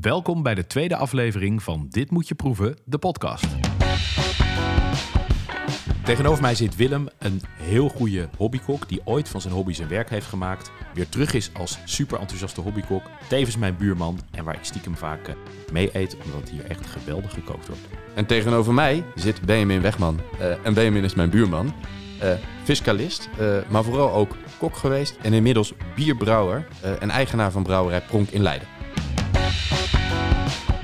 Welkom bij de tweede aflevering van Dit moet je proeven, de podcast. Tegenover mij zit Willem, een heel goede hobbykok die ooit van zijn hobby zijn werk heeft gemaakt. Weer terug is als super enthousiaste hobbykok. Tevens mijn buurman en waar ik stiekem vaak eh, mee eet, omdat hier echt geweldig gekookt wordt. En tegenover mij zit Benjamin Wegman. Eh, en Benjamin is mijn buurman. Eh, fiscalist, maar vooral ook kok geweest. En inmiddels bierbrouwer en eigenaar van brouwerij Pronk in Leiden.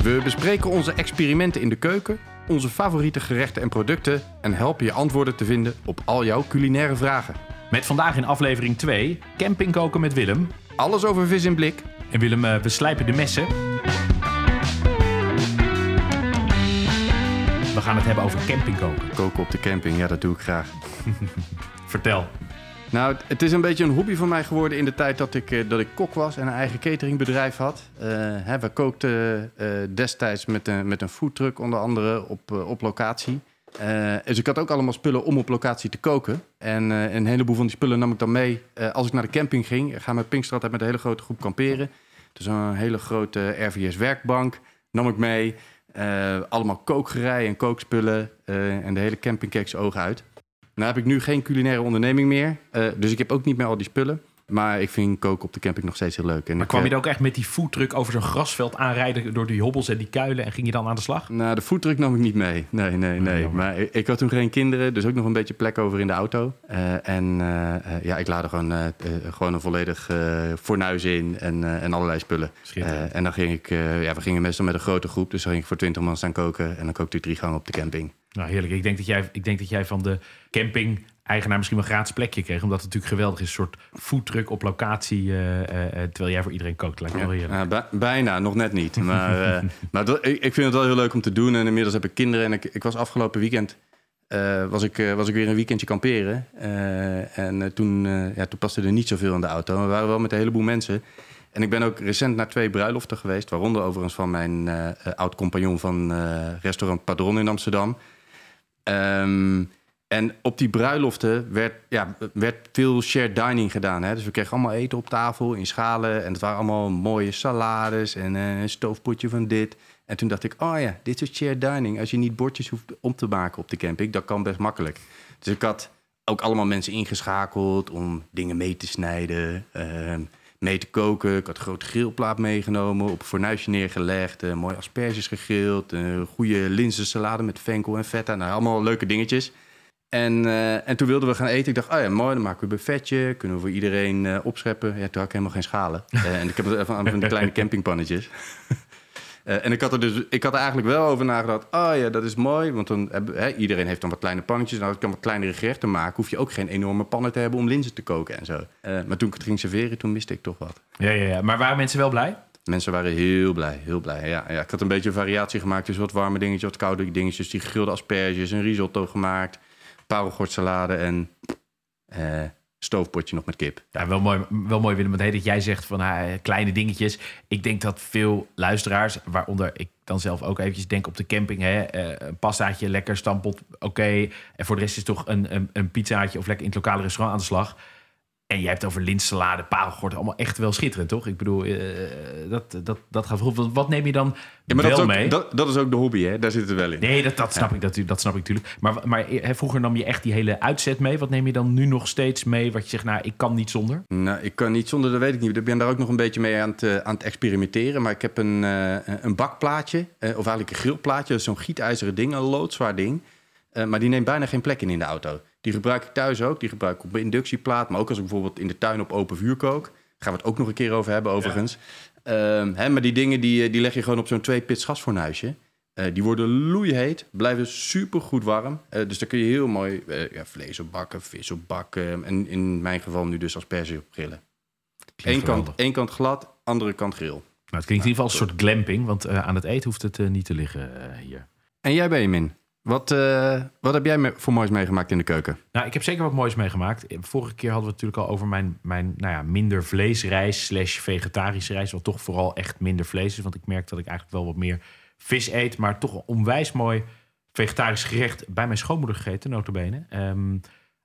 We bespreken onze experimenten in de keuken, onze favoriete gerechten en producten... en helpen je antwoorden te vinden op al jouw culinaire vragen. Met vandaag in aflevering 2 camping koken met Willem. Alles over vis in blik. En Willem, eh, we slijpen de messen. We gaan het hebben over camping koken. Koken op de camping, ja dat doe ik graag. Vertel. Nou, het- is een beetje een hobby van mij geworden in de tijd dat ik, eh, dat ik kok was en een eigen cateringbedrijf had. Eh, hè, we kookten eh, destijds met een, met een foodtruck onder andere op, op locatie. Dus ik had ook allemaal spullen om op locatie te koken. En een heleboel van die spullen nam ik dan mee als ik naar de camping ging. Ik ga met Pinkster altijd met een hele grote groep kamperen. Dus een hele grote RVS-werkbank nam ik mee. Allemaal kookgerei en kookspullen. en de hele camping keek ogen uit. Nou heb ik nu geen culinaire onderneming meer. eh, dus ik heb ook niet meer al die spullen. Maar ik vind koken op de camping nog steeds heel leuk. En Maar kwam je eh, dan ook echt met die foodtruck over zo'n grasveld aanrijden... door die hobbels en die kuilen en ging je dan aan de slag? Nou, de foodtruck nam ik niet mee. Nee, nee, nee. jammer. maar ik, ik had toen geen kinderen, dus ook nog een beetje plek over in de auto. Eh, en eh, eh, ja, ik laadde gewoon, eh, eh, gewoon een volledig eh, fornuis in en, eh, en allerlei spullen. Eh, en dan ging ik, eh, ja, we gingen meestal met een grote groep, dus dan ging ik voor 20 man staan koken. En dan kookte ik drie gangen op de camping. Nou, heerlijk. Ik denk dat jij, ik denk dat jij van de camping-eigenaar misschien wel een gratis plekje kreeg. Omdat het natuurlijk geweldig is. Een soort foodtruck op locatie. eh, eh, eh, terwijl jij voor iedereen kookt. Lijkt me wel heerlijk. Ja, bij- bijna, nog net niet. Maar, maar dat- ik, ik vind het wel heel leuk om te doen. En inmiddels heb ik kinderen. En ik, ik was afgelopen weekend was, ik, was ik weer een weekendje kamperen. En toen, ja, toen paste er niet zoveel in de auto. We waren wel met een heleboel mensen. En ik ben ook recent naar twee bruiloften geweest. Waaronder overigens van mijn oud-compagnon van restaurant Padron in Amsterdam. Ehm, en op die bruiloften werd, ja, werd veel shared dining gedaan. Hè? Dus we kregen allemaal eten op tafel in schalen. En het waren allemaal mooie salades en eh, een stoofpotje van dit. En toen dacht ik, oh ja, dit is shared dining. Als je niet bordjes hoeft om te maken op de camping, dat kan best makkelijk. Dus ik had ook allemaal mensen ingeschakeld om dingen mee te snijden, ehm, mee te koken. Ik had een grote grillplaat meegenomen, op een fornuisje neergelegd, eh, mooie asperges gegrild, een goede linzensalade met venkel en feta. Nou, allemaal leuke dingetjes. En, eh, en toen wilden we gaan eten. Ik dacht, oh ja, mooi, dan maken we een buffetje. Kunnen we voor iedereen eh, opscheppen. Ja, toen had ik helemaal geen schalen. Eh, en ik heb het even aan van die kleine campingpannetjes. Eh, en ik had, er dus, ik had er eigenlijk wel over nagedacht. Oh ja, dat is mooi. Want dan hebben, hè, iedereen heeft dan wat kleine pannetjes. Nou, als ik dan wat kleinere gerechten maken... hoef je ook geen enorme pannen te hebben om linzen te koken en zo. Eh, maar toen ik het ging serveren, toen miste ik toch wat. Ja, ja, ja. Maar waren mensen wel blij? Mensen waren heel blij, heel blij. Ja, ja, ik had een beetje een variatie gemaakt. Dus wat warme dingetjes, wat koude dingetjes. Die gegrilde asperges, een risotto gemaakt. Parelgortsalade en eh, stoofpotje nog met kip. Ja, wel mooi, wel mooi Willem. Want dat jij zegt van ah, kleine dingetjes. Ik denk dat veel luisteraars, waaronder ik dan zelf ook eventjes denk op de camping. Hè, eh, een pastaatje, lekker stampot, oké. En voor de rest is toch een, een, een pizzaatje of lekker in het lokale restaurant aan de slag. En jij hebt over linsalade, parelgort, allemaal echt wel schitterend, toch? Ik bedoel, eh, dat, dat, dat gaat voorop. Wat- neem je dan Ja, maar wel dat ook, mee? dat, dat is ook de hobby, hè? Daar zit het wel in. Nee, dat, dat, snap ik, dat, dat snap ik natuurlijk. Maar, maar hè, vroeger nam je echt die hele uitzet mee. Wat neem je dan nu nog steeds mee? Wat je zegt, nou, ik kan niet zonder. Nou, ik kan niet zonder, dat weet ik niet. Ik ben daar ook nog een beetje mee aan het, eh, aan het experimenteren. Maar ik heb een, eh, een bakplaatje, eh, of eigenlijk een grillplaatje. Dat is zo'n gietijzeren ding, een loodzwaar ding. Eh, maar die neemt bijna geen plek in in de auto. Die gebruik ik thuis ook. Die gebruik ik op een inductieplaat. Maar ook als ik bijvoorbeeld in de tuin op open vuur kook. Daar gaan we het ook nog een keer over hebben, overigens. Ehm, hè, maar die dingen die, eh, die leg je gewoon op zo'n twee-pits gasfornuisje. Eh, die worden loeiheet, blijven super goed warm. Eh, dus daar kun je heel mooi ja, vlees op bakken, vis op bakken. En in mijn geval nu dus asperge op grillen. Eén kant, één kant glad, andere kant grill. Nou, het klinkt in ieder geval als een soort glamping. Want aan het eten hoeft het niet te liggen hier. En jij, Benjamin? Wat, eh, wat heb jij voor moois meegemaakt in de keuken? Nou, ik heb zeker wat moois meegemaakt. Vorige keer hadden we het natuurlijk al over mijn, mijn nou ja, minder vleesreis slash vegetarische reis. Wat toch vooral echt minder vlees is. Want ik merk dat ik eigenlijk wel wat meer vis eet. Maar toch een onwijs mooi vegetarisch gerecht bij mijn schoonmoeder gegeten, notabene. Ehm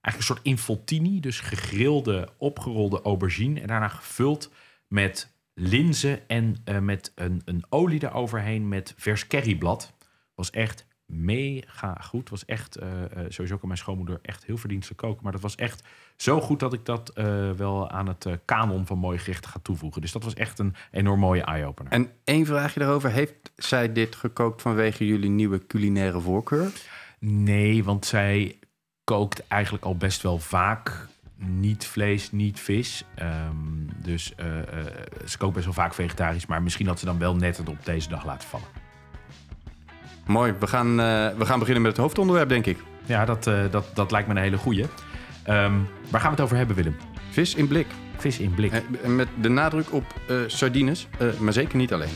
eigenlijk een soort involtini. Dus gegrilde, opgerolde aubergine. En daarna gevuld met linzen en eh, met een, een olie eroverheen met vers curryblad. Was echt mega goed. Was echt, eh, sowieso kan mijn schoonmoeder echt heel verdienstelijk koken. Maar dat was echt zo goed dat ik dat eh, wel aan het kanon van mooie gerechten ga toevoegen. Dus dat was echt een enorm mooie eye-opener. En één vraagje daarover. Heeft zij dit gekookt vanwege jullie nieuwe culinaire voorkeur? Nee, want zij kookt eigenlijk al best wel vaak niet vlees, niet vis. Ehm, dus ze kookt best wel vaak vegetarisch. Maar misschien had ze dan wel net het op deze dag laten vallen. Mooi, we gaan, eh, we gaan beginnen met het hoofdonderwerp, denk ik. Ja, dat, eh, dat, dat lijkt me een hele goeie. Ehm, waar gaan we het over hebben, Willem? Vis in blik. Vis in blik. Eh, Met de nadruk op sardines, maar zeker niet alleen.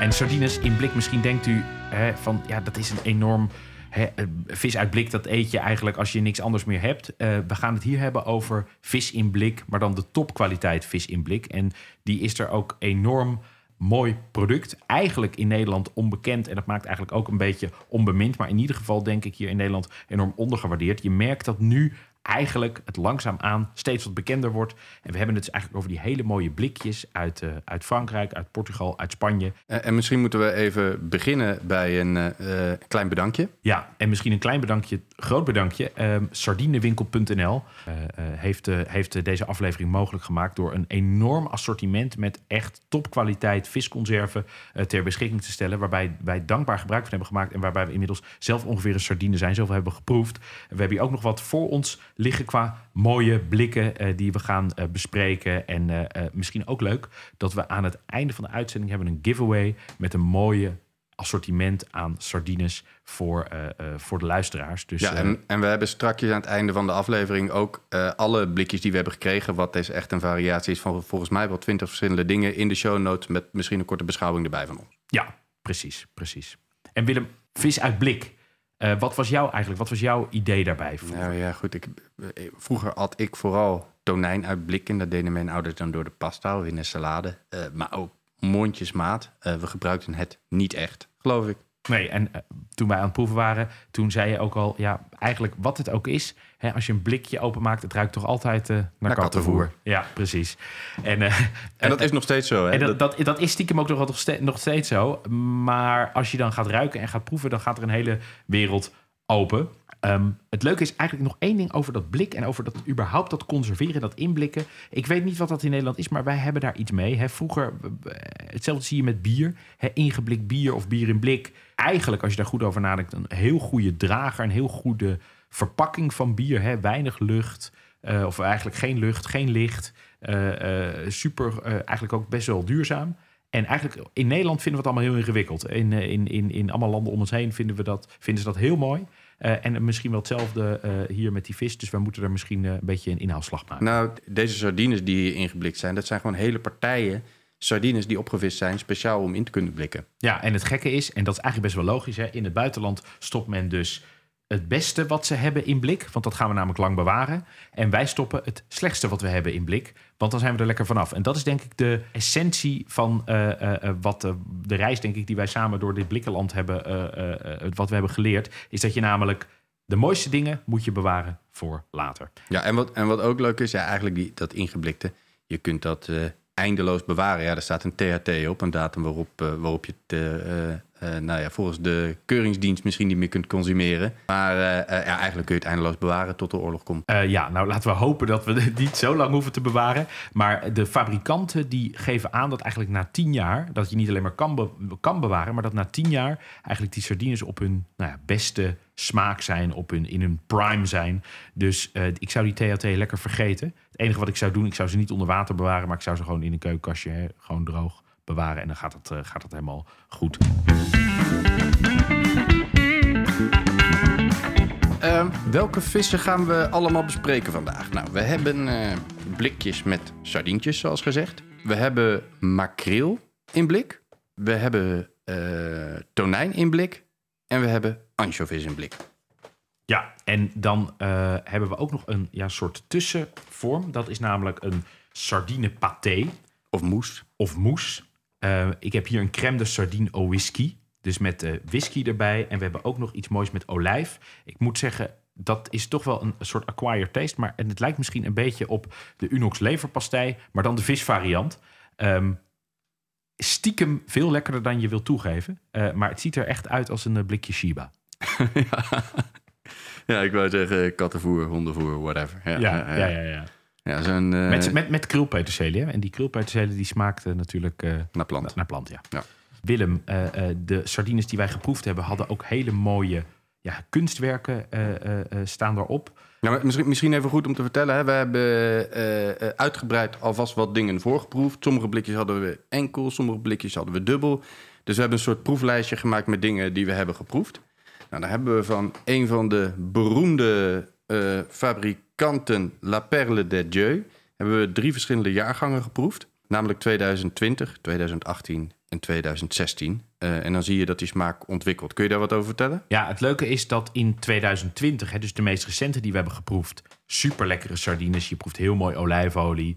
En sardines in blik, misschien denkt u hè, van ja, dat is een enorm. Hè, vis uit blik, dat eet je eigenlijk als je niks anders meer hebt. We gaan het hier hebben over vis in blik, maar dan de topkwaliteit vis in blik. En die is er ook enorm mooi product. Eigenlijk in Nederland onbekend en dat maakt eigenlijk ook een beetje onbemind. Maar in ieder geval denk ik hier in Nederland enorm ondergewaardeerd. Je merkt dat nu eigenlijk het langzaamaan steeds wat bekender wordt. En we hebben het dus eigenlijk over die hele mooie blikjes uit, eh, uit Frankrijk, uit Portugal, uit Spanje. Eh, en misschien moeten we even beginnen bij een eh, klein bedankje. Ja, en misschien een klein bedankje, groot bedankje. Ehm sardinewinkel.nl heeft, heeft deze aflevering mogelijk gemaakt door een enorm assortiment met echt topkwaliteit visconserven ter beschikking te stellen. Waarbij wij dankbaar gebruik van hebben gemaakt en waarbij we inmiddels zelf ongeveer een sardine zijn. Zoveel hebben geproefd. We hebben hier ook nog wat voor ons liggen qua mooie blikken eh, die we gaan eh, bespreken. En eh, misschien ook leuk dat we aan het einde van de uitzending hebben een giveaway met een mooie assortiment aan sardines voor, voor de luisteraars. Dus Ja, en, en we hebben strakjes aan het einde van de aflevering ook alle blikjes die we hebben gekregen. Wat deze echt een variatie is van volgens mij wel twintig verschillende dingen in de show notes. Met misschien een korte beschouwing erbij van ons. ja, precies, precies. En Willem, vis uit blik. Eh, wat was jouw eigenlijk? Wat was jouw idee daarbij? Nou ja, goed. Ik, eh, vroeger at ik vooral tonijn uit blikken. Dat deden mijn ouders dan door de pasta of in een salade. Eh, maar ook mondjesmaat. Eh, we gebruikten het niet echt, geloof ik. Nee, en eh, toen wij aan het proeven waren, toen zei je ook al, ja, eigenlijk wat het ook is, hè, als je een blikje openmaakt, het ruikt toch altijd eh, naar, kattenvoer. kattenvoer. Ja, precies. En, eh, En dat is nog steeds zo, hè? en dat, dat, dat is stiekem ook nog, nog ste- nog steeds zo. Maar als je dan gaat ruiken en gaat proeven, dan gaat er een hele wereld open. Ehm, het leuke is eigenlijk nog één ding over dat blik en over dat überhaupt dat conserveren, dat inblikken. Ik weet niet wat dat in Nederland is, maar wij hebben daar iets mee. Hè. Vroeger, eh, hetzelfde zie je met bier. Hè, ingeblikt bier of bier in blik. Eigenlijk, als je daar goed over nadenkt, een heel goede drager, een heel goede verpakking van bier. Hè. Weinig lucht, eh, of eigenlijk geen lucht, geen licht. Eh, super, eigenlijk ook best wel duurzaam. En eigenlijk in Nederland vinden we het allemaal heel ingewikkeld. In, in, in, in allemaal landen om ons heen vinden, we dat, vinden ze dat heel mooi. Eh, en misschien wel hetzelfde eh, hier met die vis. Dus we moeten er misschien eh, een beetje een inhaalslag maken. Nou, deze sardines die hier ingeblikt zijn, dat zijn gewoon hele partijen sardines die opgevist zijn, speciaal om in te kunnen blikken. Ja, en het gekke is, en dat is eigenlijk best wel logisch. Hè, in het buitenland stopt men dus het beste wat ze hebben in blik. Want dat gaan we namelijk lang bewaren. En wij stoppen het slechtste wat we hebben in blik. Want dan zijn we er lekker vanaf. En dat is denk ik de essentie van eh, eh, eh, wat de reis, denk ik, die wij samen door dit blikkenland hebben, wat we hebben geleerd. Is dat je namelijk de mooiste dingen moet je bewaren voor later. Ja, en wat, en wat ook leuk is, ja, eigenlijk die, dat ingeblikte, je kunt dat eindeloos bewaren. Ja, er staat een THT op, een datum waarop, eh, waarop je het eh, eh, nou ja, volgens de keuringsdienst misschien niet meer kunt consumeren. Maar ja, eigenlijk kun je het eindeloos bewaren tot de oorlog komt. Ja, nou laten we hopen dat we het niet zo lang hoeven te bewaren. Maar de fabrikanten die geven aan dat eigenlijk na tien jaar... dat je niet alleen maar kan, kan bewaren... maar dat na tien jaar eigenlijk die sardines op hun nou ja, beste smaak zijn... Op hun, in hun prime zijn. Dus eh, ik zou die THT lekker vergeten. Het enige wat ik zou doen, ik zou ze niet onder water bewaren... maar ik zou ze gewoon in een keukenkastje hè, gewoon droog bewaren. En dan gaat het, eh, gaat het helemaal goed. Ehm, welke vissen gaan we allemaal bespreken vandaag? Nou, we hebben eh, blikjes met sardientjes, zoals gezegd. We hebben makreel in blik. We hebben tonijn in blik. En we hebben anchovies in blik. Ja, en dan eh, hebben we ook nog een ja, soort tussenvorm. Dat is namelijk een sardine paté Of moes. of mousse. Eh, ik heb hier een crème de sardine au whisky. Dus met eh, whisky erbij. En we hebben ook nog iets moois met olijf. Ik moet zeggen, dat is toch wel een soort acquired taste. Maar en het lijkt misschien een beetje op de Unox leverpastei, maar dan de visvariant. Ehm, stiekem veel lekkerder dan je wilt toegeven. Uh, maar het ziet er echt uit als een uh, blikje Shiba. ja. ja, ik wou zeggen kattenvoer, hondenvoer, whatever. Ja, ja, ja. ja, ja. ja zo'n, uh... met, met, met krulpeterselie. En die krulpeterselie die smaakte natuurlijk... naar plant. Na, naar plant, ja. ja. Willem, de sardines die wij geproefd hebben... hadden ook hele mooie ja, kunstwerken staan daarop. Ja, misschien, misschien even goed om te vertellen. Hè. We hebben uitgebreid alvast wat dingen voorgeproefd. Sommige blikjes hadden we enkel, sommige blikjes hadden we dubbel. Dus we hebben een soort proeflijstje gemaakt met dingen die we hebben geproefd. Nou, dan hebben we van een van de beroemde uh, fabrikanten La Perle de Dieu... hebben we drie verschillende jaargangen geproefd. Namelijk 2020, 2018 en 2016. Uh, en dan zie je dat die smaak ontwikkelt. Kun je daar wat over vertellen? Ja, het leuke is dat in 2020, hè, dus de meest recente die we hebben geproefd... super lekkere sardines, je proeft heel mooi olijfolie.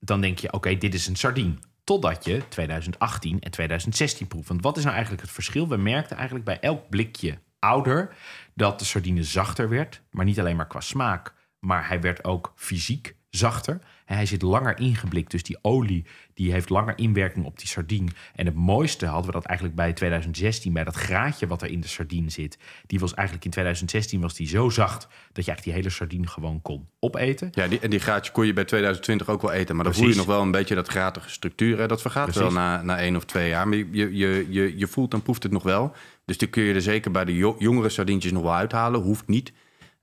Dan denk je, oké, dit is een sardine. Totdat je 2018 en 2016 proeft. Want wat is nou eigenlijk het verschil? We merkten eigenlijk bij elk blikje ouder dat de sardine zachter werd. Maar niet alleen maar qua smaak, maar hij werd ook fysiek zachter. En hij zit langer ingeblikt, dus die olie die heeft langer inwerking op die sardine. En het mooiste hadden we dat eigenlijk bij 2016, bij dat graadje wat er in de sardine zit. Die was eigenlijk in 2016 was die zo zacht dat je eigenlijk die hele sardine gewoon kon opeten. Ja, die, en die graadje kon je bij 2020 ook wel eten, maar dan voel je nog wel een beetje dat gratige structuur. Hè? Dat vergaat Precies. wel na, na één of twee jaar, maar je, je, je, je voelt en proeft het nog wel. Dus die kun je er zeker bij de jongere sardientjes nog wel uithalen. Hoeft niet.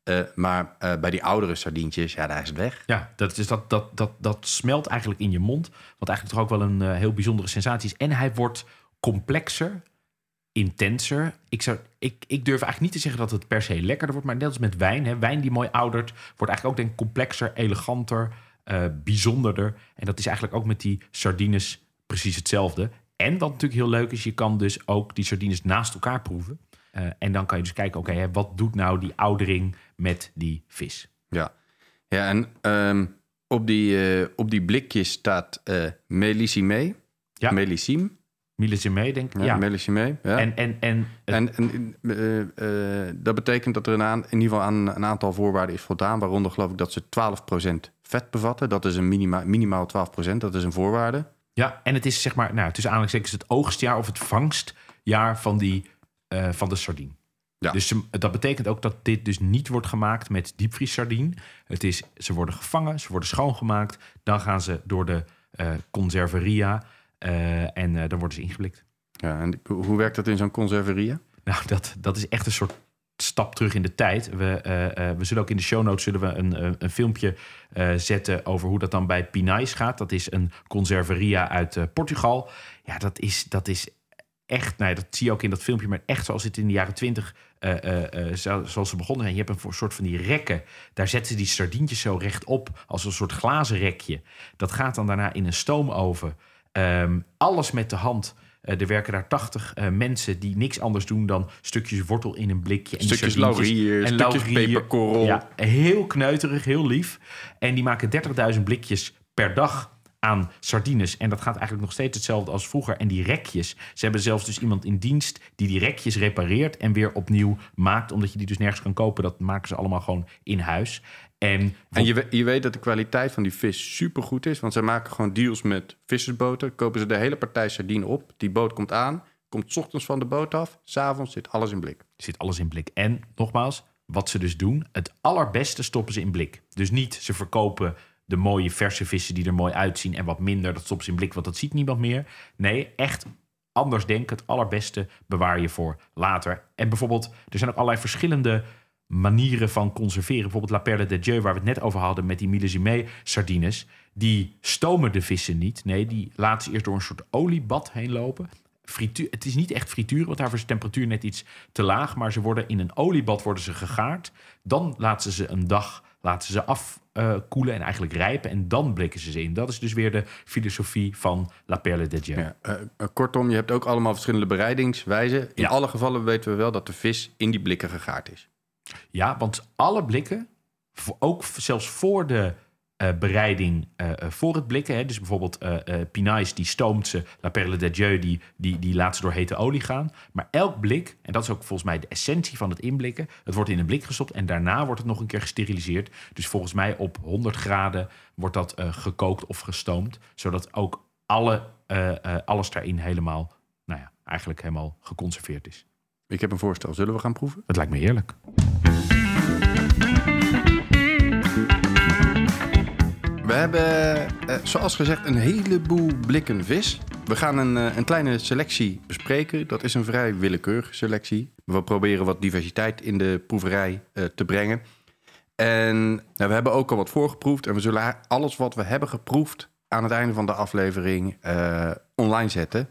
Uh, maar uh, bij die oudere sardientjes, ja, daar is het weg. Ja, dat, is dat, dat, dat, dat smelt eigenlijk in je mond. Wat eigenlijk toch ook wel een uh, heel bijzondere sensatie is. En hij wordt complexer, intenser. Ik, zou, ik, ik durf eigenlijk niet te zeggen dat het per se lekkerder wordt. Maar net als met wijn. Hè, wijn die mooi oudert, wordt eigenlijk ook denk complexer, eleganter, bijzonderder. En dat is eigenlijk ook met die sardines precies hetzelfde. En wat natuurlijk heel leuk is, je kan dus ook die sardines naast elkaar proeven. En dan kan je dus kijken, oké, wat doet nou die oudering met die vis? Ja, ja en um, op, die, uh, op die blikjes staat uh, Melissime. Ja. Melissim. Millesime, denk ik. Ja, ja. Mellissime. Ja. En, en, en, en, en uh, dat betekent dat er een aan, in ieder geval aan een aantal voorwaarden is voldaan. Waaronder geloof ik dat ze 12% vet bevatten. Dat is een minima, minimaal 12%. Dat is een voorwaarde. Ja, en het is zeg maar, nou, tussen aanhalingstekens het oogstjaar of het vangstjaar van, die, uh, van de sardine. Ja. Dus ze, dat betekent ook dat dit dus niet wordt gemaakt met diepvriessardine. Het is, ze worden gevangen, ze worden schoongemaakt. Dan gaan ze door de uh, conserveria uh, en uh, dan worden ze ingeblikt. Ja, en hoe werkt dat in zo'n conserveria? Nou, dat, dat is echt een soort stap terug in de tijd. We, uh, uh, we zullen ook in de show notes zullen we een, uh, een filmpje zetten over hoe dat dan bij Pinais gaat. Dat is een conserveria uit Portugal. Ja, dat is, dat is echt, nou dat zie je ook in dat filmpje, maar echt zoals het in de jaren twintig, zoals ze begonnen zijn. Je hebt een soort van die rekken. Daar zetten ze die sardientjes zo rechtop, als een soort glazen rekje. Dat gaat dan daarna in een stoomoven. Um, alles met de hand. Uh, er werken daar 80 uh, mensen die niks anders doen dan stukjes wortel in een blikje. En stukjes laurier, en stukjes peperkorrel. Ja, heel kneuterig, heel lief. En die maken 30.000 blikjes per dag aan sardines. En dat gaat eigenlijk nog steeds hetzelfde als vroeger. En die rekjes. Ze hebben zelfs dus iemand in dienst die die rekjes repareert en weer opnieuw maakt. Omdat je die dus nergens kan kopen. Dat maken ze allemaal gewoon in huis. En, en je, je, weet dat de kwaliteit van die vis supergoed is. Want zij maken gewoon deals met vissersboten. Kopen ze de hele partij sardine op. Die boot komt aan. Komt ochtends van de boot af. S'avonds zit alles in blik. Zit alles in blik. En nogmaals, wat ze dus doen. Het allerbeste stoppen ze in blik. Dus niet ze verkopen de mooie verse vissen die er mooi uitzien. En wat minder, dat ze in blik. Want dat ziet niemand meer. Nee, echt anders denken. Het allerbeste bewaar je voor later. En bijvoorbeeld, er zijn ook allerlei verschillende manieren van conserveren. Bijvoorbeeld La Perle de Dieu, waar we het net over hadden met die millesime sardines. Die stomen de vissen niet. Nee, die laten ze eerst door een soort oliebad heen lopen. Frituur, het is niet echt frituur, want daarvoor is de temperatuur net iets te laag. Maar ze worden in een oliebad worden ze gegaard. Dan laten ze een dag laten ze afkoelen en eigenlijk rijpen. En dan blikken ze ze in. Dat is dus weer de filosofie van La Perle de Dieu. Ja, uh, kortom, je hebt ook allemaal verschillende bereidingswijzen. In ja. alle gevallen weten we wel dat de vis in die blikken gegaard is. Ja, want alle blikken, ook zelfs voor de eh, bereiding eh, eh, voor het blikken. Hè. Dus bijvoorbeeld eh Pinais, die stoomt ze. La Perle de Dieu, die, die, die laat ze door hete olie gaan. Maar elk blik, en dat is ook volgens mij de essentie van het inblikken... het wordt in een blik gestopt en daarna wordt het nog een keer gesteriliseerd. Dus volgens mij op 100 graden wordt dat gekookt of gestoomd. Zodat ook alle, alles daarin helemaal, nou ja, eigenlijk helemaal geconserveerd is. Ik heb een voorstel. Zullen we gaan proeven? Het lijkt me heerlijk. We hebben, eh, zoals gezegd, een heleboel blikken vis. We gaan een, eh, een kleine selectie bespreken. Dat is een vrij willekeurige selectie. We proberen wat diversiteit in de proeverij eh, te brengen. En nou, we hebben ook al wat voorgeproefd. En we zullen alles wat we hebben geproefd aan het einde van de aflevering online zetten.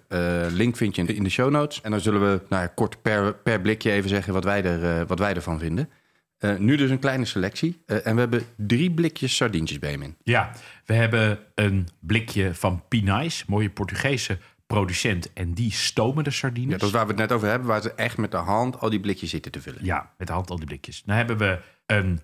Link vind je in de, show notes. En dan zullen we nou kort per, per blikje even zeggen wat wij, er, wat wij ervan vinden. Eh, nu dus een kleine selectie. Eh, en we hebben drie blikjes sardientjes bij hem in. Ja, we hebben een blikje van Pinais, mooie Portugese producent. En die stomen de sardines. Ja, dat is waar we het net over hebben, waar ze echt met de hand al die blikjes zitten te vullen. Ja, met de hand al die blikjes. Dan hebben we een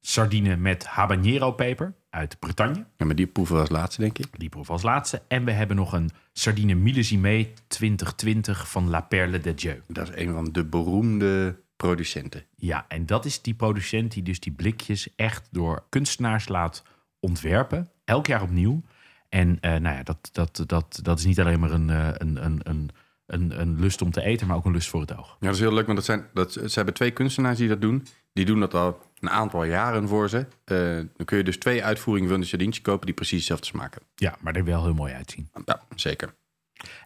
sardine met habanero peper uit Bretagne. Ja, maar die proeven we als laatste, denk ik. Die proeven als laatste. En we hebben nog een sardine millésimé 2020 van La Perle de Dieu. Dat is een van de beroemde producenten. Ja, en dat is die producent die dus die blikjes echt door kunstenaars laat ontwerpen. Elk jaar opnieuw. En eh, nou ja, dat, dat, dat, dat is niet alleen maar een, eh, een, een, een, een, een lust om te eten, maar ook een lust voor het oog. Ja, dat is heel leuk, want dat zijn, dat, ze hebben twee kunstenaars die dat doen. Die doen dat al een aantal jaren voor ze. Eh, dan kun je dus twee uitvoeringen van de sardientje kopen die precies dezelfde smaken. Ja, maar er wel heel mooi uitzien. Ja, zeker.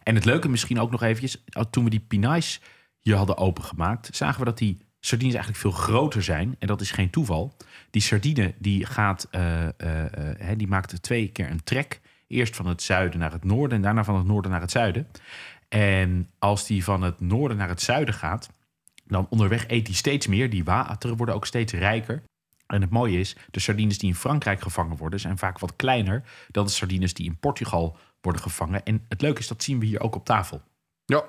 En het leuke misschien ook nog eventjes, toen we die Pinais hier hadden opengemaakt, zagen we dat die sardines eigenlijk veel groter zijn. En dat is geen toeval. Die sardine die gaat, eh, eh, eh, die maakt twee keer een trek. Eerst van het zuiden naar het noorden en daarna van het noorden naar het zuiden. En als die van het noorden naar het zuiden gaat, dan onderweg eet hij steeds meer. Die wateren worden ook steeds rijker. En het mooie is, de sardines die in Frankrijk gevangen worden, zijn vaak wat kleiner dan de sardines die in Portugal worden gevangen. En het leuke is, dat zien we hier ook op tafel. Ja,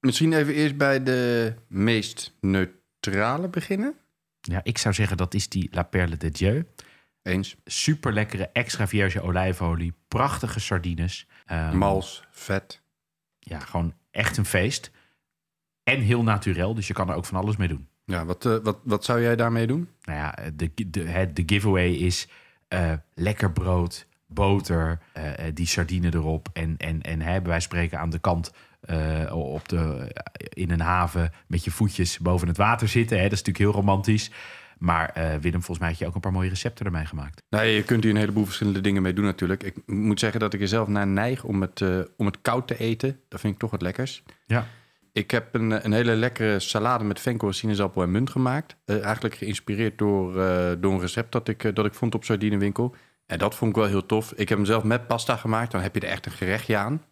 misschien even eerst bij de meest neutrale beginnen. Ja, ik zou zeggen dat is die La Perle de Dieu. Eens. Super lekkere extra vierge olijfolie, prachtige sardines. Ehm, Mals, vet. Ja, gewoon echt een feest. En heel naturel, dus je kan er ook van alles mee doen. Ja, wat, eh, wat, wat zou jij daarmee doen? Nou ja, de, de, het- de giveaway is eh, lekker brood, boter, eh, die sardine erop. En, en, en hè, bij wijze van spreken aan de kant eh, op de, in een haven met je voetjes boven het water zitten. Hè. Dat is natuurlijk heel romantisch. Maar eh, Willem, volgens mij had je ook een paar mooie recepten ermee gemaakt. Nee, je kunt hier een heleboel verschillende dingen mee doen natuurlijk. Ik moet zeggen dat ik er zelf naar neig om het, eh, om het koud te eten. Dat vind ik toch het lekkers. Ja. Ik heb een, een hele lekkere salade met venkel, sinaasappel en munt gemaakt. Eh, eigenlijk geïnspireerd door, eh, door een recept dat ik, eh, dat ik vond op Sardinewinkel. En dat vond ik wel heel tof. Ik heb hem zelf met pasta gemaakt. Dan heb je er echt een gerechtje aan.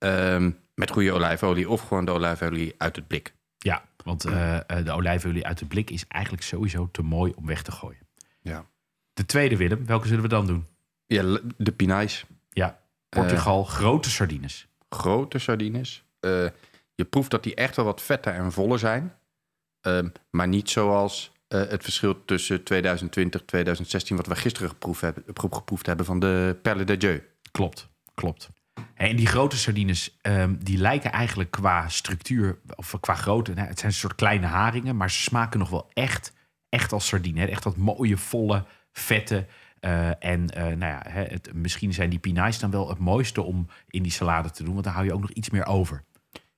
Ehm, met goede olijfolie of gewoon de olijfolie uit het blik. Ja, want eh, eh, de olijfolie uit de blik is eigenlijk sowieso te mooi om weg te gooien. Ja, De tweede, Willem, welke zullen we dan doen? ja de pinais. Ja, Portugal, grote sardines. grote sardines. Eh, je proeft dat die echt wel wat vetter en voller zijn. Ehm, maar niet zoals eh, het verschil tussen 2020 en 2016... wat we gisteren geproefd hebben, gepro- geproefd hebben van de Perle de Dieu. Klopt, klopt. En die grote sardines, ehm, die lijken eigenlijk qua structuur, of qua grootte, het zijn een soort kleine haringen, maar ze smaken nog wel echt, echt als sardine. Echt dat mooie, volle, vette. eh, en eh, nou ja, hè, het, misschien zijn die pinais dan wel het mooiste om in die salade te doen, want dan hou je ook nog iets meer over.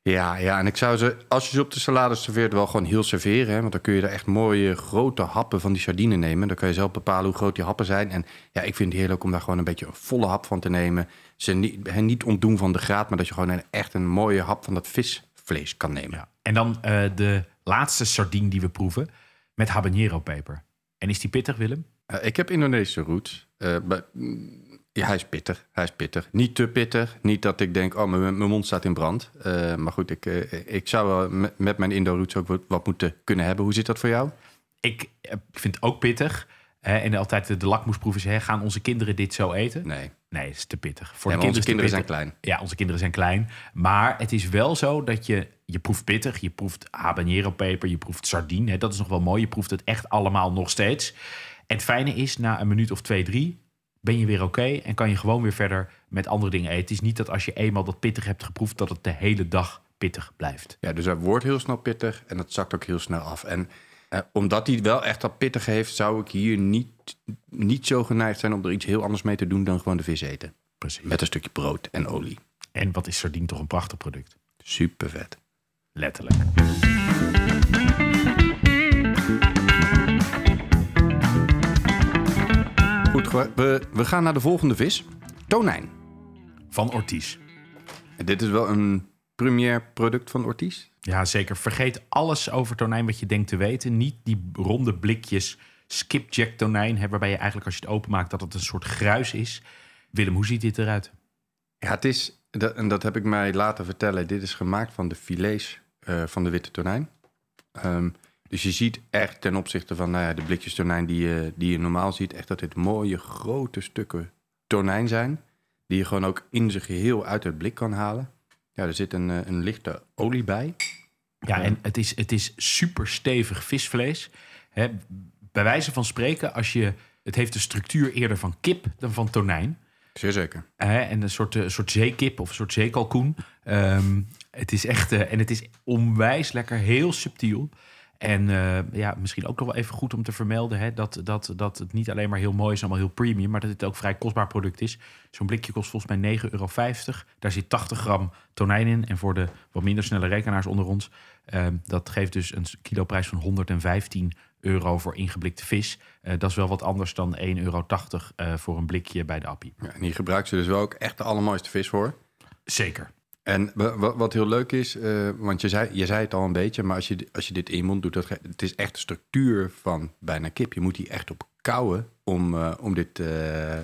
Ja, ja, en ik zou ze, als je ze op de salade serveert, wel gewoon heel serveren. Hè? Want dan kun je er echt mooie grote happen van die sardine nemen. Dan kan je zelf bepalen hoe groot die happen zijn. En ja, ik vind het heerlijk om daar gewoon een beetje een volle hap van te nemen. Ze niet, hen niet ontdoen van de graad, maar dat je gewoon een, echt een mooie hap van dat visvlees kan nemen. Ja. En dan eh, de laatste sardine die we proeven met habanero peper. En is die pittig, Willem? Eh, ik heb Indonesische roots. Eh, maar, mm, ja, hij is pittig. Hij is pittig. Niet te pittig. Niet dat ik denk, oh, mijn, mijn mond staat in brand. Maar goed, ik, ik zou wel met, mijn Indo roots ook wat, wat moeten kunnen hebben. Hoe zit dat voor jou? Ik, ik vind het ook pittig. En altijd de, de lakmoesproef is, hè, gaan onze kinderen dit zo eten? Nee. Nee, het is te pittig. Voor Ja, de maar onze het kinderen zijn klein. Ja, onze kinderen zijn klein. Maar het is wel zo dat je, je proeft pittig, je proeft habanero peper, je proeft sardine. Hè, dat is nog wel mooi. Je proeft het echt allemaal nog steeds. En het fijne is, na een minuut of twee, drie, ben je weer oké en kan je gewoon weer verder met andere dingen eten. Het is niet dat als je eenmaal dat pittig hebt geproefd, dat het de hele dag pittig blijft. Ja, dus hij wordt heel snel pittig en dat zakt ook heel snel af. En eh, omdat hij wel echt dat pittig heeft, zou ik hier niet, niet zo geneigd zijn om er iets heel anders mee te doen dan gewoon de vis eten. Precies. Met een stukje brood en olie. En wat is sardine toch een prachtig product? Super vet. Letterlijk. Goed, we, we gaan naar de volgende vis. Tonijn. Van Ortiz. En dit is wel een premier product van Ortiz. Ja, zeker. Vergeet alles over tonijn wat je denkt te weten. Niet die ronde blikjes skipjack tonijn, hè, waarbij je eigenlijk als je het openmaakt dat het een soort gruis is. Willem, hoe ziet dit eruit? Ja, het is, en dat heb ik mij laten vertellen, dit is gemaakt van de filets eh, van de witte tonijn. Ehm, dus je ziet echt ten opzichte van nou ja, de blikjes tonijn die je, die je normaal ziet, echt dat dit mooie grote stukken tonijn zijn. Die je gewoon ook in zijn geheel uit het blik kan halen. Ja, er zit een, eh, een lichte olie bij. Ja, en het is, het is super stevig visvlees. Hè, bij wijze van spreken, als je, het heeft de structuur eerder van kip dan van tonijn. Zeer zeker. Hè, en een soort, een soort zeekip of een soort zeekalkoen. Ehm, het is echt, eh, en het is onwijs lekker, heel subtiel. En eh, ja, misschien ook nog wel even goed om te vermelden hè, dat, dat, dat het niet alleen maar heel mooi is, allemaal heel premium, maar dat het ook vrij kostbaar product is. Zo'n blikje kost volgens mij 9,50 euro. Daar zit 80 gram tonijn in. En voor de wat minder snelle rekenaars onder ons, uh, dat geeft dus een kiloprijs van 115 euro voor ingeblikte vis. Uh, dat is wel wat anders dan 1,80 euro uh, voor een blikje bij de appie. Ja, en hier gebruiken ze dus wel ook echt de allermooiste vis voor. Zeker. En wat heel leuk is, uh, want je zei, je zei het al een beetje, maar als je, als je dit in je mond doet, dat, het is echt de structuur van bijna kip. Je moet hier echt op kouwen om, uh, om dit uh,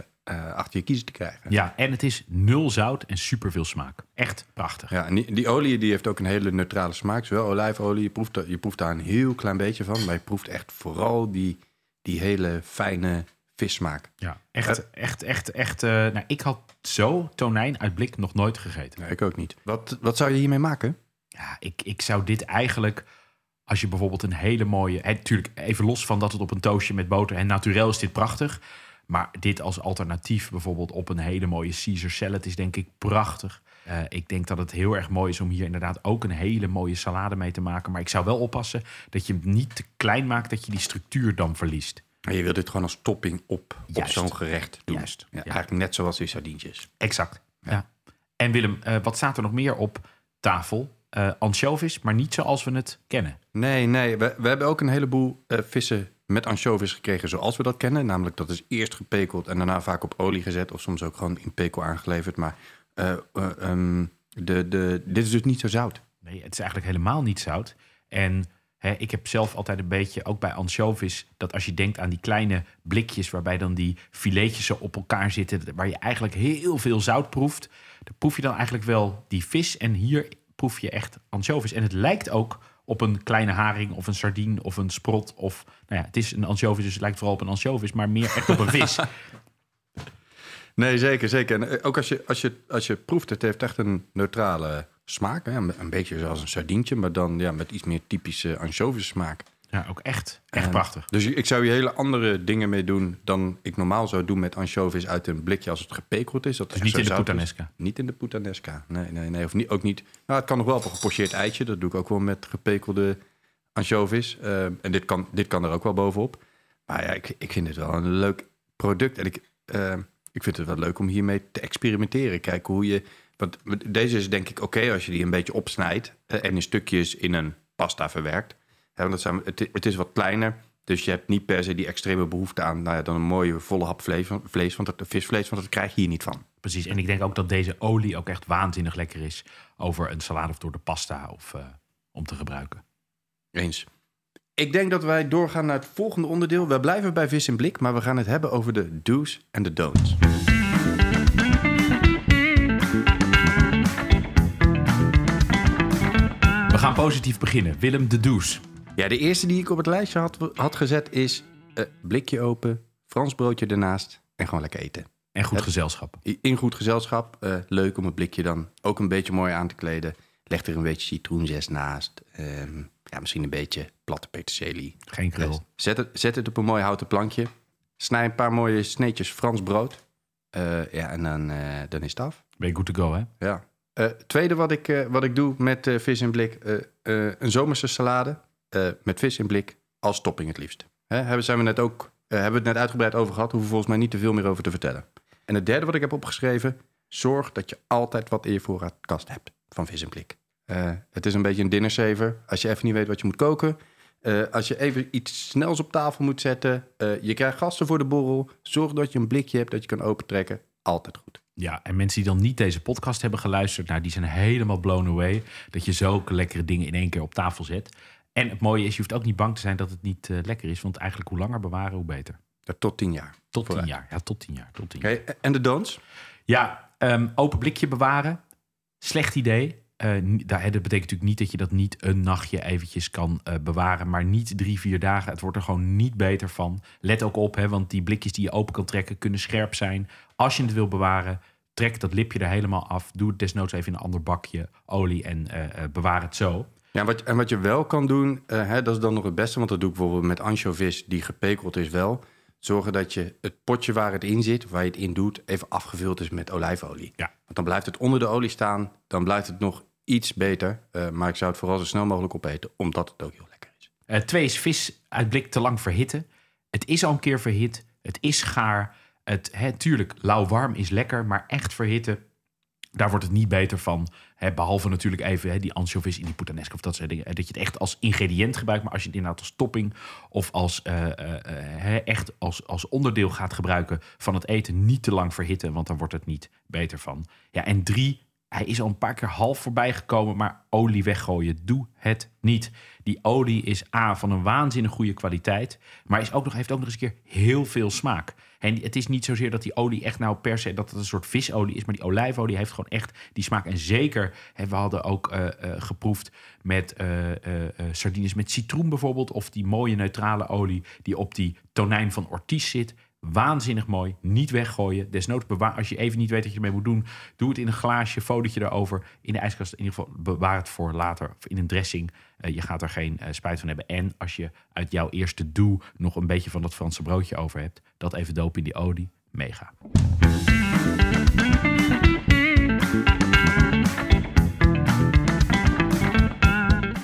achter je kiezen te krijgen. Ja, en het is nul zout en superveel smaak. Echt prachtig. Ja, en die, die, olie die heeft ook een hele neutrale smaak. Zowel olijfolie, je proeft, je proeft daar een heel klein beetje van, maar je proeft echt vooral die, die hele fijne vissmaak. Ja, echt, echt, echt, echt. Uh, nou, ik had zo tonijn uit blik nog nooit gegeten. Nee, ik ook niet. Wat, wat zou je hiermee maken? Ja, ik, ik zou dit eigenlijk, als je bijvoorbeeld een hele mooie... Natuurlijk, even los van dat het op een toastje met boter... en naturel is dit prachtig. Maar dit als alternatief bijvoorbeeld op een hele mooie Caesar salad... is denk ik prachtig. Uh, ik denk dat het heel erg mooi is om hier inderdaad ook een hele mooie salade mee te maken. Maar ik zou wel oppassen dat je hem niet te klein maakt... dat je die structuur dan verliest. Maar je wilt dit gewoon als topping op, op zo'n gerecht doen. Juist. Ja, Eigenlijk net zoals die sardientjes. Exact. Ja. ja. En Willem, uh, wat staat er nog meer op tafel? Uh, anchovies, maar niet zoals we het kennen. Nee, nee. We, we hebben ook een heleboel uh, vissen met anchovies gekregen zoals we dat kennen. Namelijk dat is eerst gepekeld en daarna vaak op olie gezet. Of soms ook gewoon in pekel aangeleverd. Maar um, de, de, dit is dus niet zo zout. Nee, het is eigenlijk helemaal niet zout. En He, ik heb zelf altijd een beetje, ook bij anchovies, dat als je denkt aan die kleine blikjes waarbij dan die filetjes zo op elkaar zitten, waar je eigenlijk heel veel zout proeft, dan proef je dan eigenlijk wel die vis. En hier proef je echt anchovies. En het lijkt ook op een kleine haring of een sardine of een sprot. Of, nou ja, het is een anchovis, dus het lijkt vooral op een anchovis, maar meer echt op een vis. Nee, zeker, zeker. En ook als je, als je, als je proeft, het heeft echt een neutrale smaak. Hè? Een beetje zoals een sardientje, maar dan ja, met iets meer typische anchovies smaak. Ja, ook echt, echt en, prachtig. Dus ik zou hier hele andere dingen mee doen dan ik normaal zou doen met anchovies uit een blikje als het gepekeld is. Dat dus niet in de puttanesca? Niet in de puttanesca, nee, nee, nee. Of niet, ook niet. Nou, het kan nog wel op een gepocheerd eitje. Dat doe ik ook wel met gepekelde anchovies. Uh, en dit kan, dit kan er ook wel bovenop. Maar ja, ik, ik vind het wel een leuk product. En ik, uh, ik vind het wel leuk om hiermee te experimenteren. Kijken hoe je want deze is denk ik oké okay als je die een beetje opsnijdt en in stukjes in een pasta verwerkt. Want dat zijn, het, het, is wat kleiner, dus je hebt niet per se die extreme behoefte aan nou ja, dan een mooie volle hap vlees, vlees want dat, visvlees, want dat krijg je hier niet van. Precies, en ik denk ook dat deze olie ook echt waanzinnig lekker is over een salade of door de pasta of uh, om te gebruiken. Eens. Ik denk dat wij doorgaan naar het volgende onderdeel. We blijven bij vis in blik, maar we gaan het hebben over de do's en de don'ts. Positief beginnen. Willem de Does. Ja, de eerste die ik op het lijstje had, had gezet is uh, blikje open, Frans broodje ernaast en gewoon lekker eten. En goed gezelschap. In goed gezelschap. Uh, leuk om het blikje dan ook een beetje mooi aan te kleden. Leg er een beetje citroenzest naast. Uh, ja, misschien een beetje platte peterselie. Geen krul. Zet het, zet het op een mooi houten plankje. Snij een paar mooie sneetjes Frans brood. Eh, ja, en dan, eh, dan is het af. Ben je good to go, hè? Ja. Eh, tweede wat ik, eh, wat ik doe met eh, vis in blik, een zomerse salade met vis in blik als topping het liefst. Hè, hebben, zijn we net ook, hebben we het net uitgebreid over gehad, hoeven volgens mij niet te veel meer over te vertellen. En het derde wat ik heb opgeschreven, zorg dat je altijd wat in je voorraadkast hebt van vis in blik. Het is een beetje een dinnersaver. Als je even niet weet wat je moet koken, als je even iets snels op tafel moet zetten, je krijgt gasten voor de borrel, zorg dat je een blikje hebt dat je kan opentrekken. Altijd goed. Ja, en mensen die dan niet deze podcast hebben geluisterd, nou, die zijn helemaal blown away dat je zulke lekkere dingen in één keer op tafel zet. En het mooie is, je hoeft ook niet bang te zijn dat het niet eh, lekker is, want eigenlijk hoe langer bewaren, hoe beter. Ja, tot tien jaar. Tot tien jaar. Ja, tot tien jaar. Tot tien jaar. En de dans? Ja, ehm, open blikje bewaren. Slecht idee. Daar- dat betekent natuurlijk niet dat je dat niet een nachtje eventjes kan eh, bewaren. Maar niet drie, vier dagen. Het wordt er gewoon niet beter van. Let ook op, hè, want die blikjes die je open kan trekken kunnen scherp zijn. Als je het wil bewaren, trek dat lipje er helemaal af. Doe het desnoods even in een ander bakje olie en eh, bewaar het zo. Ja, wat, en wat je wel kan doen, hè, dat is dan nog het beste. Want dat doe ik bijvoorbeeld met ansjovis die gepekeld is wel. Zorgen dat je het potje waar het in zit, waar je het in doet, even afgevuld is met olijfolie. Ja. Want dan blijft het onder de olie staan. Dan blijft het nog iets beter. Eh, maar ik zou het vooral zo snel mogelijk opeten, omdat het ook heel lekker is. Eh, twee is vis uit blik te lang verhitten. Het is al een keer verhit. Het is gaar. Het, hè, tuurlijk, lauw-warm is lekker, maar echt verhitten, daar wordt het niet beter van. Hè, behalve natuurlijk even hè, die anchovies in die puttanesca of dat soort dingen. Eh, Dat je het echt als ingrediënt gebruikt, maar als je het inderdaad als topping of als, echt als, als onderdeel gaat gebruiken van het eten, niet te lang verhitten, want dan wordt het niet beter van. Ja, en drie, hij is al een paar keer half voorbij gekomen, maar olie weggooien, doe het niet. Die olie is A, van een waanzinnig goede kwaliteit, maar is ook nog, heeft ook nog eens een keer heel veel smaak. En het is niet zozeer dat die olie echt nou per se dat het een soort visolie is, maar die olijfolie heeft gewoon echt die smaak. En zeker, we hadden ook eh, eh, geproefd met eh, sardines met citroen bijvoorbeeld, of die mooie neutrale olie die op die tonijn van Ortiz zit. Waanzinnig mooi. Niet weggooien. Desnoods bewaar. Als je even niet weet wat je ermee moet doen, doe het in een glaasje, folietje erover. In de ijskast. In ieder geval bewaar het voor later. Of in een dressing. Eh, je gaat er geen eh, spijt van hebben. En als je uit jouw eerste doe nog een beetje van dat Franse broodje over hebt, dat even dopen in die olie. Mega.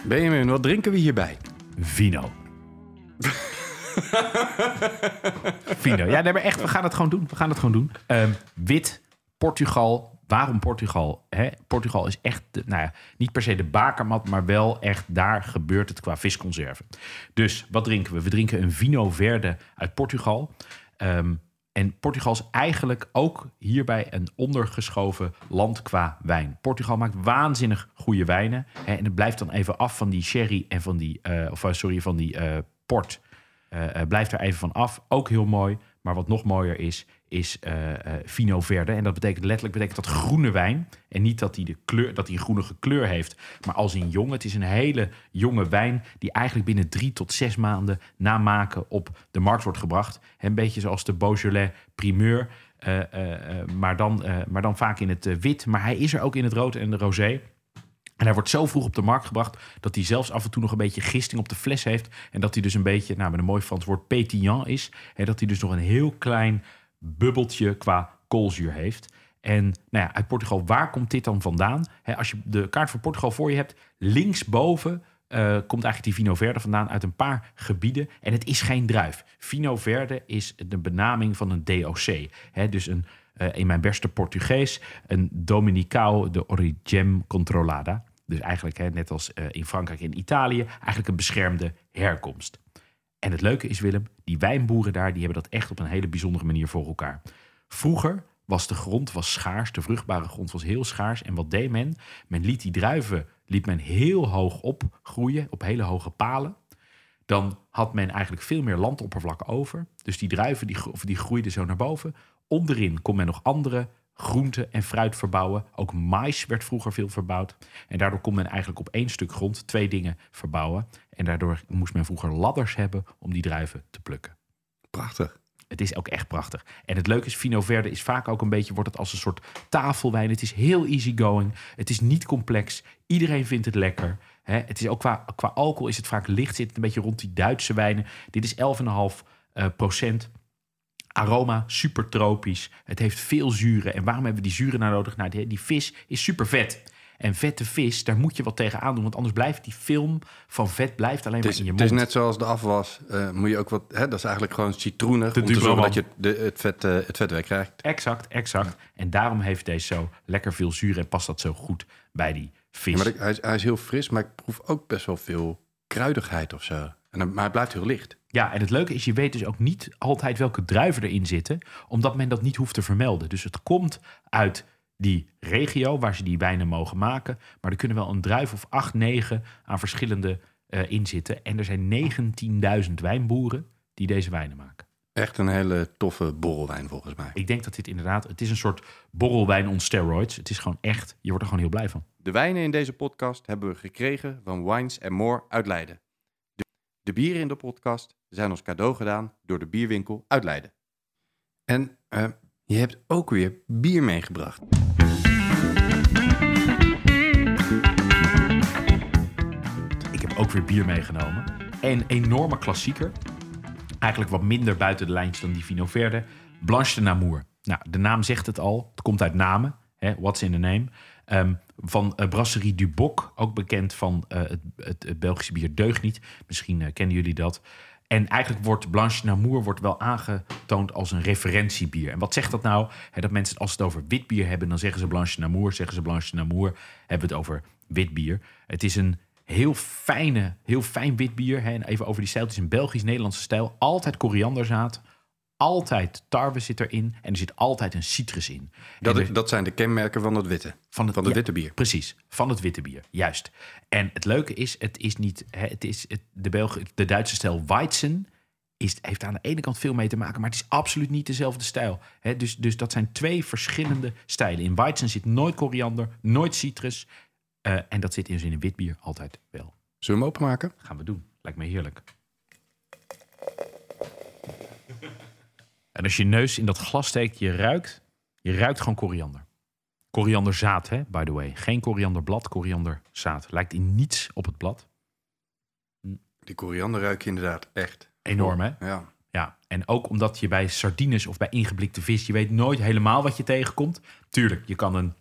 Benjamin, wat drinken we hierbij? Vino. Vino. Ja, nee, maar echt, we gaan het gewoon doen. We gaan het gewoon doen. Ehm, wit, Portugal. Waarom Portugal? Hè? Portugal is echt, nou ja, niet per se de bakermat, maar wel echt daar gebeurt het qua visconserven. Dus wat drinken we? We drinken een Vino Verde uit Portugal. Ehm, en Portugal is eigenlijk ook hierbij een ondergeschoven land qua wijn. Portugal maakt waanzinnig goede wijnen. Hè, en het blijft dan even af van die sherry en van die, eh, of eh, sorry, van die eh, port. Eh, eh, blijft er even van af. Ook heel mooi. Maar wat nog mooier is, is eh, Vino Verde. En dat betekent letterlijk betekent dat groene wijn. En niet dat hij de kleur, dat een groenige kleur heeft, maar als in jong. Het is een hele jonge wijn die eigenlijk binnen drie tot zes maanden na maken op de markt wordt gebracht. Een beetje zoals de Beaujolais primeur. maar, dan, maar dan vaak in het wit. Maar hij is er ook in het rood en de rosé. En hij wordt zo vroeg op de markt gebracht dat hij zelfs af en toe nog een beetje gisting op de fles heeft. En dat hij dus een beetje, nou met een mooi Frans woord, pétillant is. En dat hij dus nog een heel klein bubbeltje qua koolzuur heeft. En nou ja, uit Portugal, waar komt dit dan vandaan? Als je de kaart van Portugal voor je hebt, linksboven eh, komt eigenlijk die Vino Verde vandaan uit een paar gebieden. En het is geen druif. Vino Verde is de benaming van een DOC. Dus een, eh, in mijn beste Portugees, een Dominicao de Origem Controlada. Dus eigenlijk, hè, net als eh, in Frankrijk en Italië, eigenlijk een beschermde herkomst. En het leuke is, Willem, die wijnboeren daar, die hebben dat echt op een hele bijzondere manier voor elkaar. Vroeger was de grond was schaars, de vruchtbare grond was heel schaars. En wat deed men? Men liet die druiven liet men heel hoog opgroeien, op hele hoge palen. Dan had men eigenlijk veel meer landoppervlak over. Dus die druiven die, die groeiden zo naar boven. Onderin kon men nog andere groenten en fruit verbouwen. Ook mais werd vroeger veel verbouwd. En daardoor kon men eigenlijk op één stuk grond twee dingen verbouwen. En daardoor moest men vroeger ladders hebben om die druiven te plukken. Prachtig. Het is ook echt prachtig. En het leuke is, Vino Verde is vaak ook een beetje, wordt het als een soort tafelwijn. Het is heel easygoing. Het is niet complex. Iedereen vindt het lekker. Het is ook qua, qua alcohol is het vaak licht. Zit het een beetje rond die Duitse wijnen. Dit is 11,5 eh, procent. Aroma super tropisch. Het heeft veel zuren. En waarom hebben we die zuren nou nodig? Nou, die, die vis is super vet. En vette vis, daar moet je wat tegen aan doen. Want anders blijft die film van vet blijft alleen Het maar is, in je het mond. is net zoals de afwas. eh, moet je ook wat, hè, dat is eigenlijk gewoon citroenig. De om te zorgen dat je de, het, vet, eh, het vet wegkrijgt. Exact, exact. En daarom heeft deze zo lekker veel zuur en past dat zo goed bij die vis. Ja, maar hij, is, hij is heel fris, maar ik proef ook best wel veel kruidigheid of zo. En, dan- maar hij blijft heel licht. Ja, en het leuke is, je weet dus ook niet altijd welke druiven erin zitten, omdat men dat niet hoeft te vermelden. Dus het komt uit die regio waar ze die wijnen mogen maken, maar er kunnen wel een druif of acht, negen aan verschillende eh in zitten. En er zijn 19.000 wijnboeren die deze wijnen maken. Echt een hele toffe borrelwijn volgens mij. Ik denk dat dit inderdaad, het is een soort borrelwijn on steroids. Het is gewoon echt, je wordt er gewoon heel blij van. De wijnen in deze podcast hebben we gekregen van Wines and More uit Leiden. De, bieren in de podcast zijn ons cadeau gedaan door de bierwinkel uit Leiden. En eh, je hebt ook weer bier meegebracht. Ik heb ook weer bier meegenomen. Een enorme klassieker. Eigenlijk wat minder buiten de lijntjes dan die Vino Verde. Blanche de Namur. Nou, de naam zegt het al. Het komt uit namen. Hè, what's in the name? Ehm, van eh, Brasserie du Boc. Ook bekend van eh, het, het, het Belgische bier Deugd niet. Misschien eh, kennen jullie dat. En eigenlijk wordt Blanche de Namur wordt wel aangetoond als een referentiebier. En wat zegt dat nou? Dat mensen, als ze het over wit bier hebben, dan zeggen ze Blanche Namur. Zeggen ze Blanche de Namur, hebben we het over wit bier. Het is een heel fijne, heel fijn wit bier. En even over die stijl. Het is een Belgisch-Nederlandse stijl. Altijd korianderzaad. Altijd tarwe zit erin. En er zit altijd een citrus in. Dat, er- dat zijn de kenmerken van het witte. van het, Van het ja, witte bier. Precies, van het witte bier, juist. En het leuke is, het is niet, hè, het is het, de, Belg, de Duitse stijl Weizen is, heeft aan de ene kant veel mee te maken, maar het is absoluut niet dezelfde stijl. Hè, dus, dus dat zijn twee verschillende stijlen. In Weizen zit nooit koriander, nooit citrus. eh, en dat zit in een wit bier altijd wel. Zullen we hem openmaken? Gaan we doen. Lijkt me heerlijk. En als je je neus in dat glas steekt, je ruikt, je ruikt gewoon koriander. Korianderzaad, hè, by the way. Geen korianderblad, korianderzaad. Lijkt in niets op het blad. Die koriander ruik je inderdaad echt. Enorm, hè? Ja. Ja, en ook omdat je bij sardines of bij ingeblikte vis, je weet nooit helemaal wat je tegenkomt. Tuurlijk, je kan een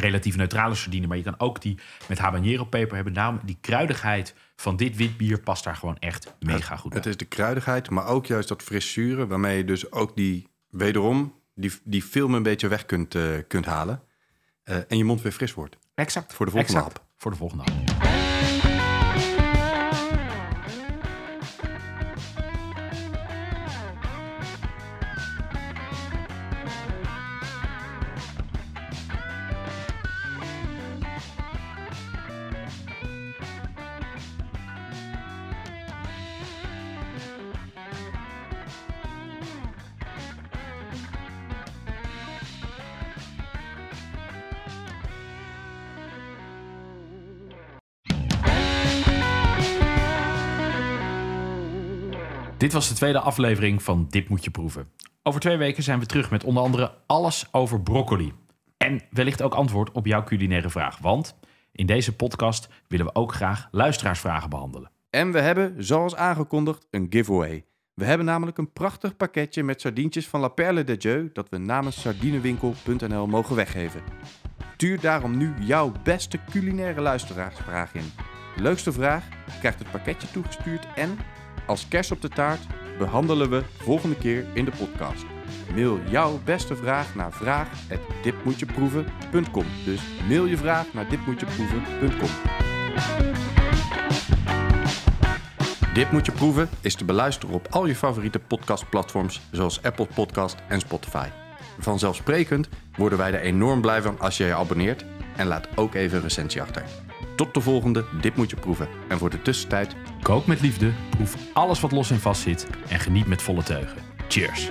relatief neutrale sardine, maar je kan ook die met habanero peper hebben. Daarom die kruidigheid van dit wit bier past daar gewoon echt mega goed bij. Het is de kruidigheid, maar ook juist dat fris zure, waarmee je dus ook die, wederom, die, die film een beetje weg kunt, eh, kunt halen. Eh, en je mond weer fris wordt. Exact. Voor de volgende exact, hap. Voor de volgende hap. Was de tweede aflevering van Dit moet je proeven. Over twee weken zijn we terug met onder andere alles over broccoli. En wellicht ook antwoord op jouw culinaire vraag. Want in deze podcast willen we ook graag luisteraarsvragen behandelen. En we hebben, zoals aangekondigd, een giveaway. We hebben namelijk een prachtig pakketje met sardientjes van La Perle de Dieu dat we namens sardinewinkel.nl mogen weggeven. Stuur daarom nu jouw beste culinaire luisteraarsvraag in. De leukste vraag krijgt het pakketje toegestuurd en als kers op de taart behandelen we volgende keer in de podcast. Mail jouw beste vraag naar vraag@ditmoetjeproeven.com. Dus mail je vraag naar ditmoetjeproeven.com. Dit moet je proeven is te beluisteren op al je favoriete podcastplatforms zoals Apple Podcast en Spotify. Vanzelfsprekend worden wij er enorm blij van als je je abonneert en laat ook even een recensie achter. Tot de volgende Dit moet je proeven. En voor de tussentijd, Kook met liefde, proef alles wat los en vast zit en geniet met volle teugen. Cheers!